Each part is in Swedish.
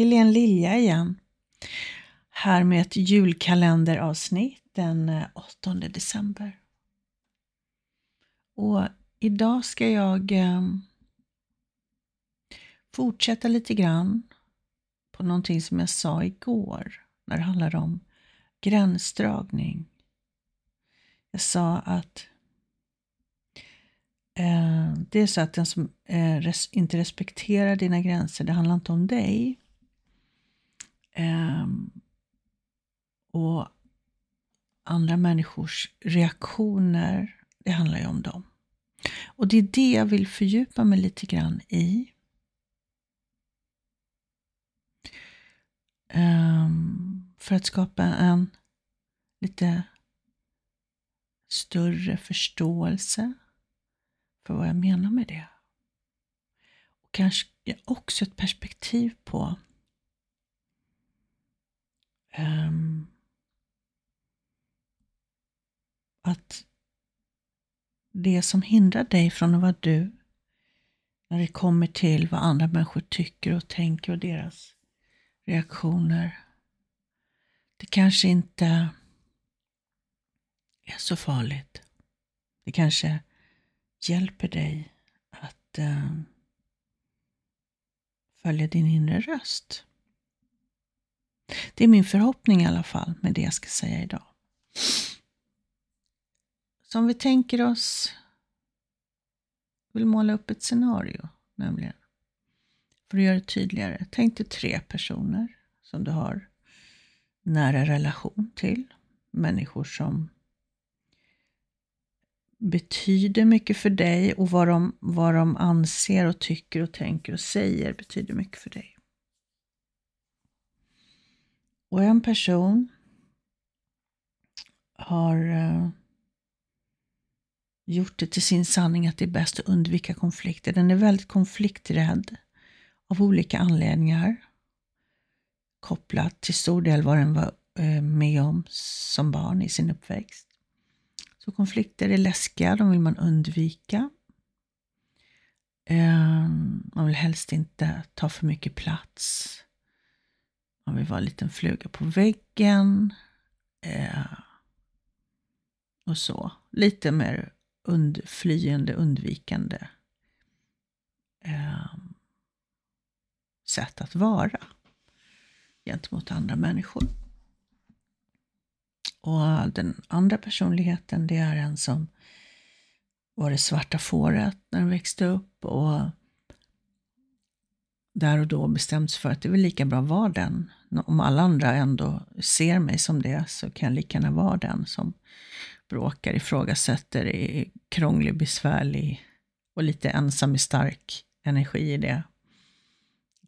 Helene Lilja igen. Här med ett julkalenderavsnitt den eh, 8 december. Och idag ska jag ehm, fortsätta lite grann på någonting som jag sa igår när det handlar om gränsdragning. Jag sa att eh, det är så att den som eh, res inte respekterar dina gränser, det handlar inte om dig. Eh, och andra människors reaktioner, det handlar ju om dem. Och det är det jag vill fördjupa mig lite grann i. Ehm, för att skapa en lite större förståelse för vad jag menar med det. Och kanske också ett perspektiv på um, att det som hindrar dig från att vara du när det kommer till vad andra människor tycker och tänker och deras reaktioner. Det kanske inte är så farligt. Det kanske hjälper dig att uh, följa din inre röst. Det är min förhoppning i alla fall med det jag ska säga idag. Så om vi tänker oss, vill måla upp ett scenario nämligen. För att göra det tydligare. Tänk dig tre personer som du har nära relation till. Människor som betyder mycket för dig och vad de, vad de anser och tycker och tänker och säger betyder mycket för dig. Och en person har uh, gjort det till sin sanning att det är bäst att undvika konflikter. Den är väldigt konflikträdd av olika anledningar. Kopplat till stor del vad den var uh, med om som barn i sin uppväxt. Så konflikter är läskiga, de vill man undvika. Um, man vill helst inte ta för mycket plats. Man vill vara en liten fluga på väggen. Eh, och så. Lite mer und, flyende, undvikande eh, sätt att vara gentemot andra människor. Och den andra personligheten, det är en som var det svarta fåret när den växte upp och där och då bestämt sig för att det är väl lika bra att vara den. Om alla andra ändå ser mig som det så kan jag lika gärna vara den som bråkar, ifrågasätter, är krånglig, besvärlig och lite ensam i stark energi i det.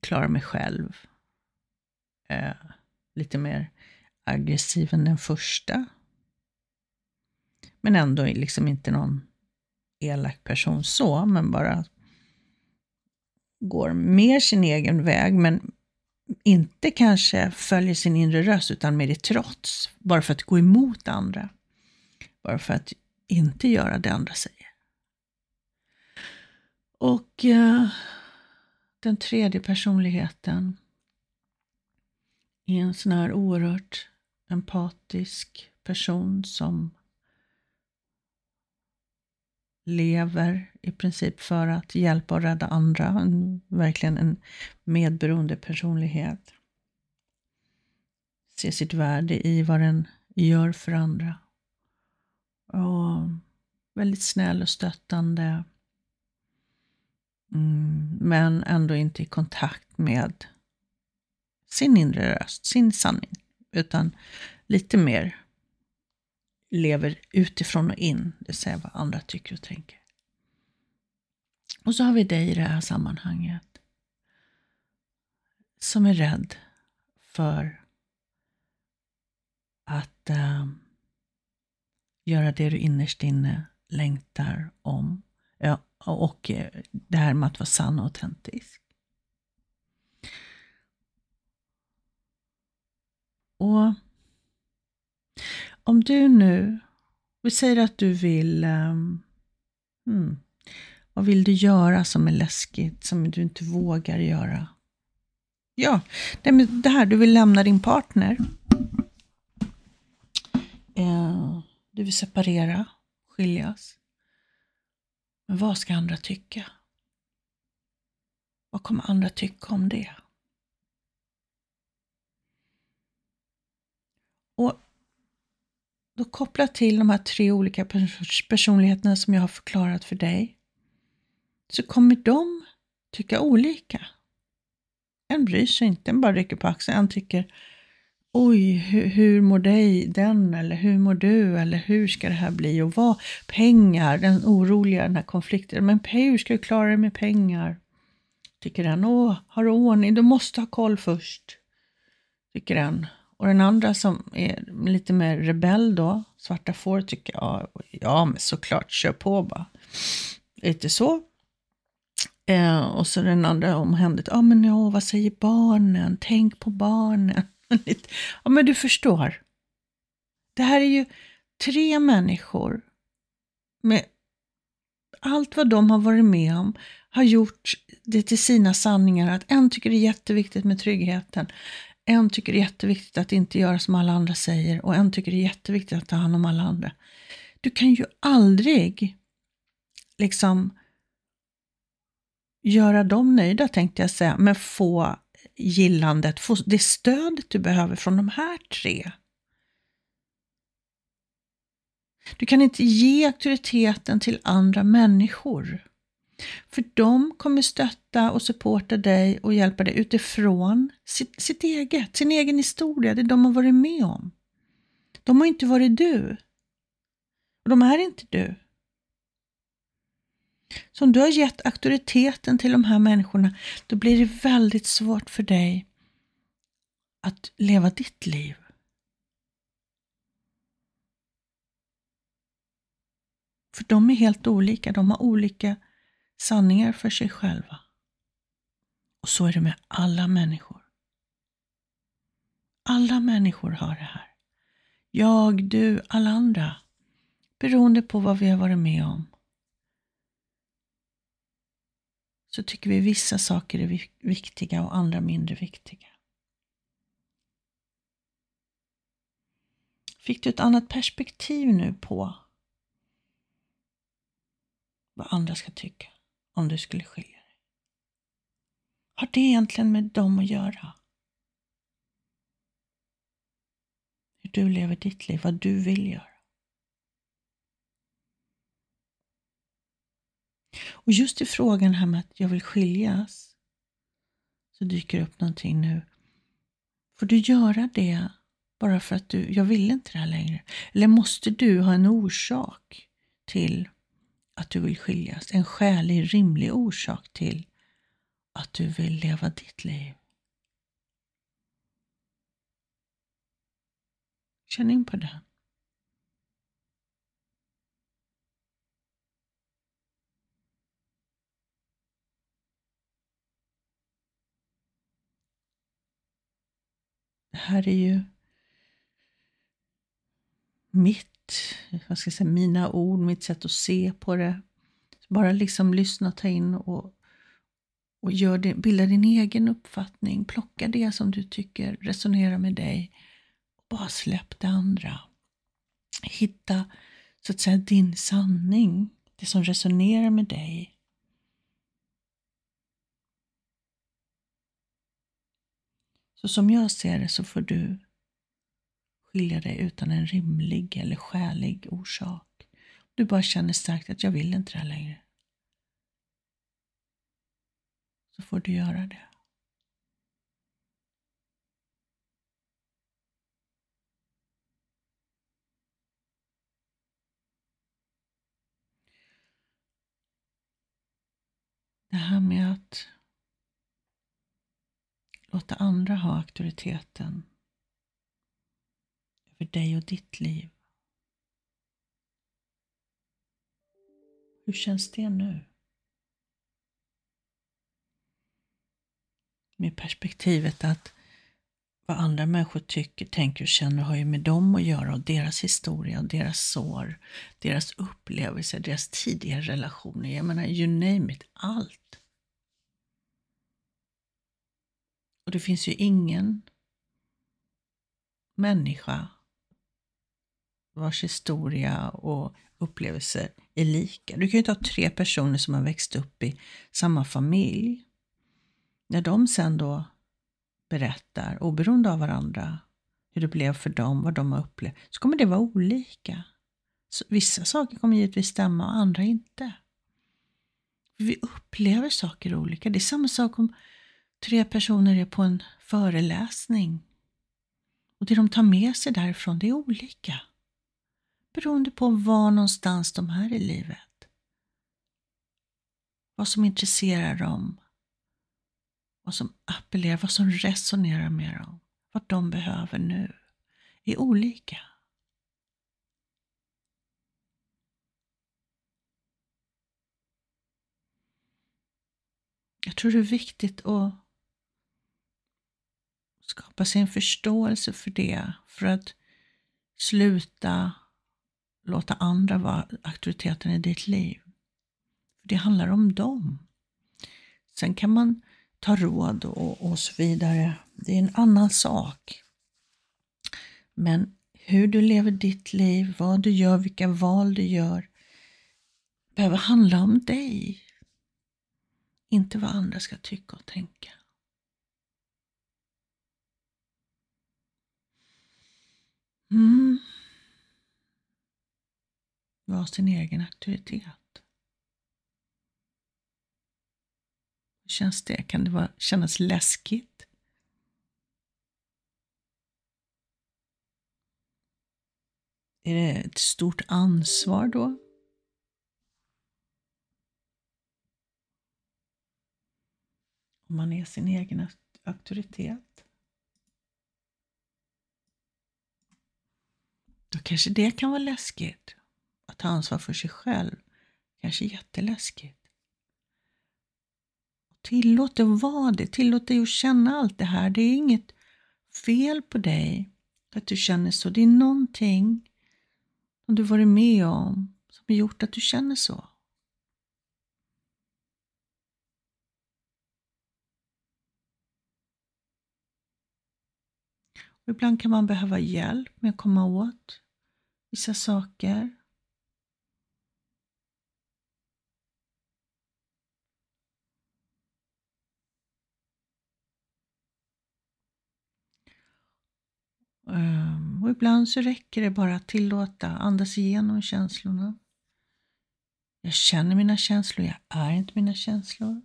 Klarar mig själv. Eh, lite mer aggressiv än den första. Men ändå liksom inte någon elak person så, men bara går mer sin egen väg, men inte kanske följer sin inre röst, utan mer i trots, bara för att gå emot andra. Bara för att inte göra det andra säger. Och uh, den tredje personligheten är en sån här oerhört empatisk person som lever i princip för att hjälpa och rädda andra. En, verkligen en medberoende personlighet. Ser sitt värde i vad den gör för andra. Och väldigt snäll och stöttande. Mm, men ändå inte i kontakt med sin inre röst, sin sanning. Utan lite mer lever utifrån och in, det vill säga vad andra tycker och tänker. Och så har vi dig i det här sammanhanget. Som är rädd för att äh, göra det du innerst inne längtar om. Ja, och eh, det här med att vara sann och autentisk. Och om du nu, vi säger att du vill, um, hmm, vad vill du göra som är läskigt, som du inte vågar göra? Ja, det här, du vill lämna din partner. Uh, du vill separera, skiljas. Men vad ska andra tycka? Vad kommer andra tycka om det? Och då koppla till de här tre olika personligheterna som jag har förklarat för dig, så kommer de tycka olika. En bryr sig inte, en bara rycker på axeln. En tycker Oj, hur, hur mår dig den? Eller hur mår du? Eller hur ska det här bli? Och vad? Pengar, den oroliga, den här konflikten. Men hur ska du klara dig med pengar? Tycker den. Åh, har du ordning? Du måste ha koll först. Tycker den. Och den andra som är lite mer rebell då, svarta får, tycker ja, ja men såklart, kör på bara. Lite så. Eh, och så den andra omhändet, ja men ja, vad säger barnen? Tänk på barnen. ja men du förstår. Det här är ju tre människor med allt vad de har varit med om har gjort det till sina sanningar. Att en tycker det är jätteviktigt med tryggheten. En tycker det är jätteviktigt att inte göra som alla andra säger och en tycker det är jätteviktigt att ta hand om alla andra. Du kan ju aldrig liksom göra dem nöjda tänkte jag säga, men få gillandet, få det stödet du behöver från de här tre. Du kan inte ge auktoriteten till andra människor. För de kommer stötta och supporta dig och hjälpa dig utifrån sitt, sitt eget, sin egen historia, det de har varit med om. De har inte varit du. Och de är inte du. Så om du har gett auktoriteten till de här människorna, då blir det väldigt svårt för dig att leva ditt liv. För de är helt olika, de har olika sanningar för sig själva. Och så är det med alla människor. Alla människor har det här. Jag, du, alla andra. Beroende på vad vi har varit med om. Så tycker vi vissa saker är viktiga och andra mindre viktiga. Fick du ett annat perspektiv nu på vad andra ska tycka? Om du skulle skilja dig? Har det egentligen med dem att göra? Hur du lever ditt liv, vad du vill göra. Och just i frågan här med att jag vill skiljas så dyker det upp någonting nu. Får du göra det bara för att du, jag vill inte det här längre? Eller måste du ha en orsak till att du vill skiljas. En skälig, rimlig orsak till att du vill leva ditt liv. Känn in på det. Det här är ju mitt vad ska jag säga, mina ord, mitt sätt att se på det. Bara liksom lyssna, ta in och, och gör din, bilda din egen uppfattning. Plocka det som du tycker resonerar med dig. Och bara släpp det andra. Hitta så att säga din sanning, det som resonerar med dig. Så som jag ser det så får du skilja dig utan en rimlig eller skälig orsak. Du bara känner starkt att jag vill inte det här längre. Så får du göra det. Det här med att låta andra ha auktoriteten för dig och ditt liv. Hur känns det nu? Med perspektivet att vad andra människor tycker, tänker och känner har ju med dem att göra och deras historia och deras sår, deras upplevelser, deras tidigare relationer. Jag menar, you name it, allt. Och det finns ju ingen människa vars historia och upplevelser är lika. Du kan ju ta tre personer som har växt upp i samma familj. När de sen då berättar, oberoende av varandra, hur det blev för dem, vad de har upplevt, så kommer det vara olika. Så vissa saker kommer givetvis stämma och andra inte. Vi upplever saker olika. Det är samma sak om tre personer är på en föreläsning. Och det de tar med sig därifrån, det är olika. Beroende på var någonstans de är i livet. Vad som intresserar dem. Vad som appellerar, vad som resonerar med dem. Vad de behöver nu är olika. Jag tror det är viktigt att skapa sig en förståelse för det, för att sluta låta andra vara auktoriteten i ditt liv. Det handlar om dem. Sen kan man ta råd och, och så vidare. Det är en annan sak. Men hur du lever ditt liv, vad du gör, vilka val du gör, behöver handla om dig. Inte vad andra ska tycka och tänka. Mm. Var sin egen auktoritet. Hur känns det? Kan det vara, kännas läskigt? Är det ett stort ansvar då? Om man är sin egen auktoritet. Då kanske det kan vara läskigt. Att ta ansvar för sig själv. Kanske jätteläskigt. Tillåt det att vara det. Tillåt dig att känna allt det här. Det är inget fel på dig att du känner så. Det är någonting som du varit med om som har gjort att du känner så. Och ibland kan man behöva hjälp med att komma åt vissa saker. Ehm, och ibland så räcker det bara att tillåta, andas igenom känslorna. Jag känner mina känslor, jag är inte mina känslor.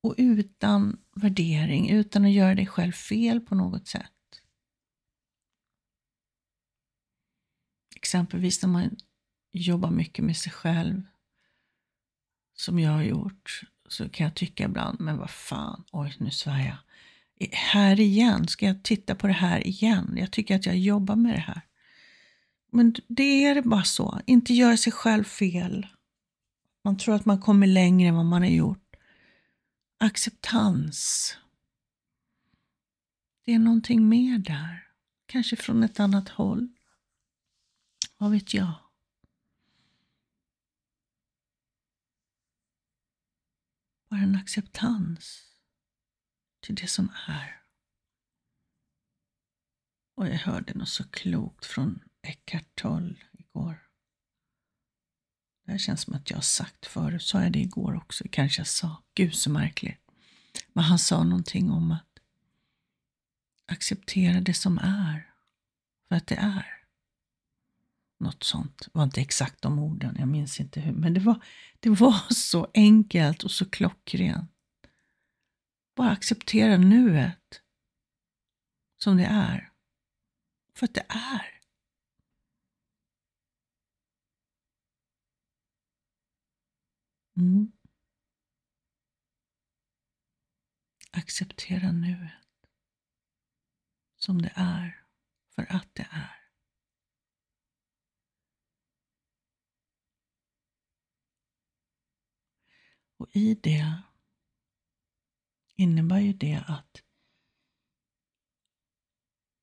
Och utan värdering, utan att göra dig själv fel på något sätt. Exempelvis när man jobbar mycket med sig själv, som jag har gjort, så kan jag tycka ibland, men vad fan, oj nu svär jag här igen, ska jag titta på det här igen? Jag tycker att jag jobbar med det här. Men det är bara så, inte göra sig själv fel. Man tror att man kommer längre än vad man har gjort. Acceptans. Det är någonting mer där. Kanske från ett annat håll. Vad vet jag? Bara en acceptans till det som är. Och jag hörde något så klokt från Eckart Tolle igår. Det här känns som att jag har sagt förut, sa jag det igår också? Kanske jag sa. Gud så märkligt. Men han sa någonting om att acceptera det som är, för att det är. Något sånt. Det var inte exakt de orden, jag minns inte hur, men det var, det var så enkelt och så klockrent. Bara acceptera nuet som det är. För att det är. Mm. Acceptera nuet som det är, för att det är. Och i det innebär ju det att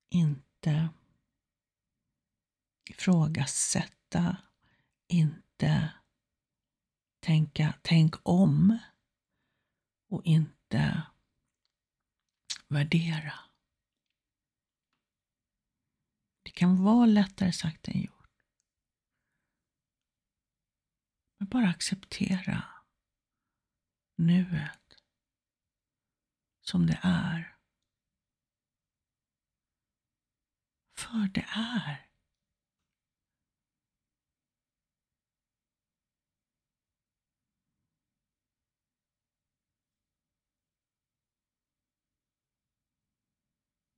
inte ifrågasätta, inte tänka tänk om, och inte värdera. Det kan vara lättare sagt än gjort. Men bara acceptera nuet som det är. För det är.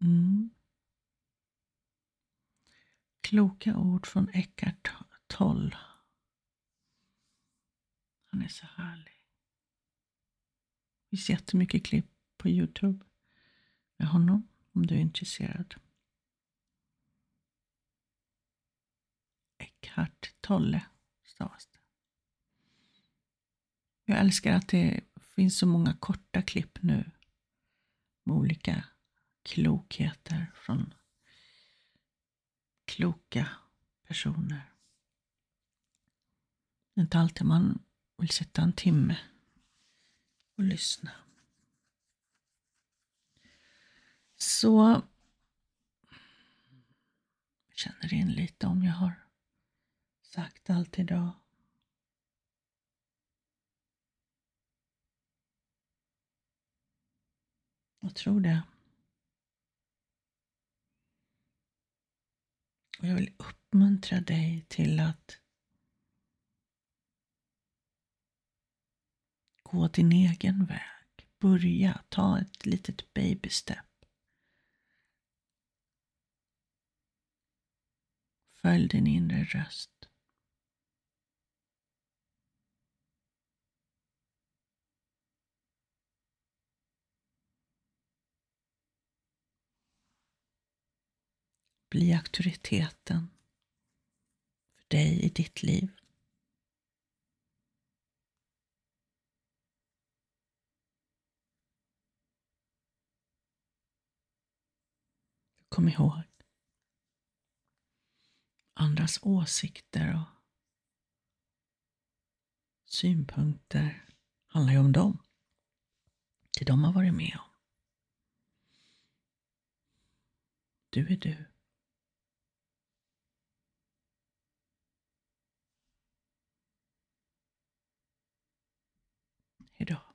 Mm. Kloka ord från Eckart Toll. Han är så härlig. Det finns jättemycket klipp på Youtube med honom om du är intresserad. Eckhart Tolle stavas det. Jag älskar att det finns så många korta klipp nu med olika klokheter från kloka personer. Det är inte alltid man vill sätta en timme och lyssna. Så känner in lite om jag har sagt allt idag. Jag tror det. Och jag vill uppmuntra dig till att gå din egen väg. Börja, ta ett litet baby step. Följ din inre röst. Bli auktoriteten för dig i ditt liv. Kom ihåg, andras åsikter och synpunkter handlar ju om dem. Det de har varit med om. Du är du. Hejdå.